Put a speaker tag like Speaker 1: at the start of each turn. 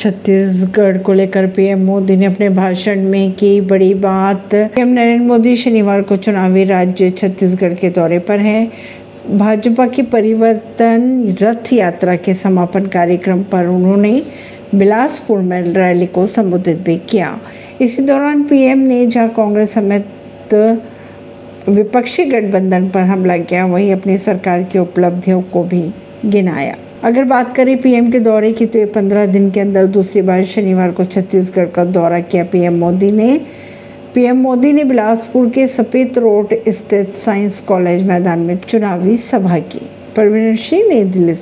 Speaker 1: छत्तीसगढ़ को लेकर पीएम मोदी ने अपने भाषण में की बड़ी बात। पीएम नरेंद्र मोदी शनिवार को चुनावी राज्य छत्तीसगढ़ के दौरे पर हैं। भाजपा की परिवर्तन रथ यात्रा के समापन कार्यक्रम पर उन्होंने बिलासपुर में रैली को संबोधित भी किया। इसी दौरान पीएम ने जहाँ कांग्रेस समेत विपक्षी गठबंधन पर हमला किया, वहीं अपनी सरकार की उपलब्धियों को भी गिनाया। अगर बात करें पीएम के दौरे की तो ये पंद्रह दिन के अंदर दूसरी बार शनिवार को छत्तीसगढ़ का दौरा किया पीएम मोदी ने। पीएम मोदी ने बिलासपुर के सफ़ेद रोड स्थित साइंस कॉलेज मैदान में चुनावी सभा की। परवीन सिंह नई दिल्ली से